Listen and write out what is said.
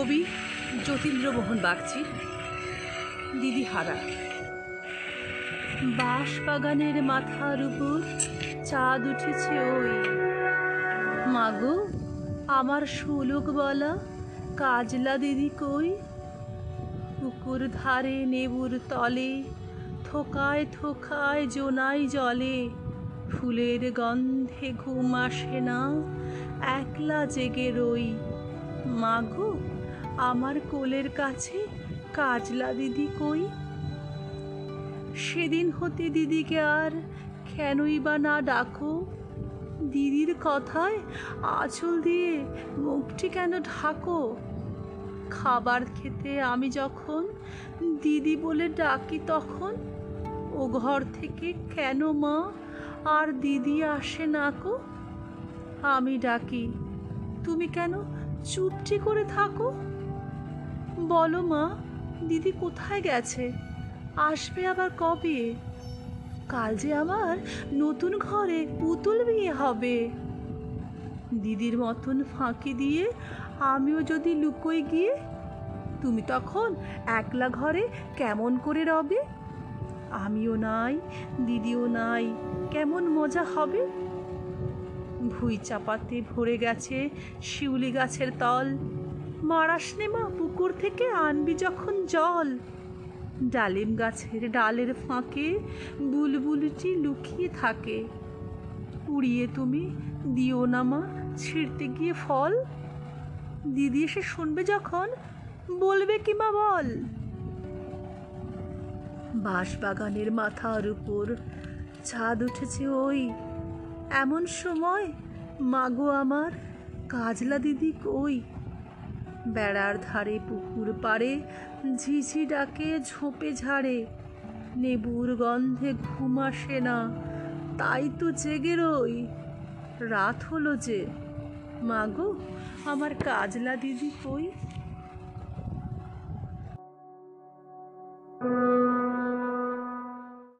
কবি যতীন্দ্রমোহন বাগচি, দিদি হারা। বাঁশ বাগানের মাথার উপর চাঁদ উঠেছে ওই। মাগো, আমার সুলোক বলা কাজলা দিদি কই? পুকুর ধারে নেবুর তলে, থোকায় থোকায় জোনাই জলে। ফুলের গন্ধে ঘুম আসে না, একলা জেগে রই। মাগো আমার কোলের কাছে কাজলা দিদি কই? সেদিন হতে দিদিকে আর কেনই বা না ডাকো? দিদির কথায় আঁচল দিয়ে মুখটি কেন ঢাকো? খাবার খেতে আমি যখন দিদি বলে ডাকি তখন ও ঘর থেকে কেন মা আর দিদি আসে না কো? আমি ডাকি, তুমি কেন চুপটি করে থাকো? বলো মা, দিদি কোথায় গেছে? আসবে আবার কবে? কাল যে আমার নতুন ঘরে পুতুল বিয়ে হবে। দিদির মতন ফাঁকি দিয়ে আমিও যদি লুকোই গিয়ে, তুমি তখন একলা ঘরে কেমন করে রবে? আমিও নাই, দিদিও নাই, কেমন মজা হবে? ভুই চাপাতে ভরে গেছে শিউলি গাছের তল। মারাসনে মা পুকুর থেকে আনবি যখন জল। ডালিম গাছের ডালের ফাঁকে বুলবুলটি লুকিয়ে থাকে। উড়িয়ে তুমি দিও না মা, ছিঁড়তে গিয়ে ফল। দিদি এসে শুনবে যখন, বলবে কি মা বল। বাঁশবাগানের মাথার উপর ছাদ উঠেছে ওই। এমন সময় মাগো আমার কাজলা দিদি কই? বেড়ার ধারে পুকুর পাড়ে ঝিঝি ডাকে, ঝোপে ঝাড়ে। নেবুর গন্ধে ঘুম আসে না, তাই তো জেগে রই। রাত হলো যে। মাগো আমার কাজলা দিদি কই?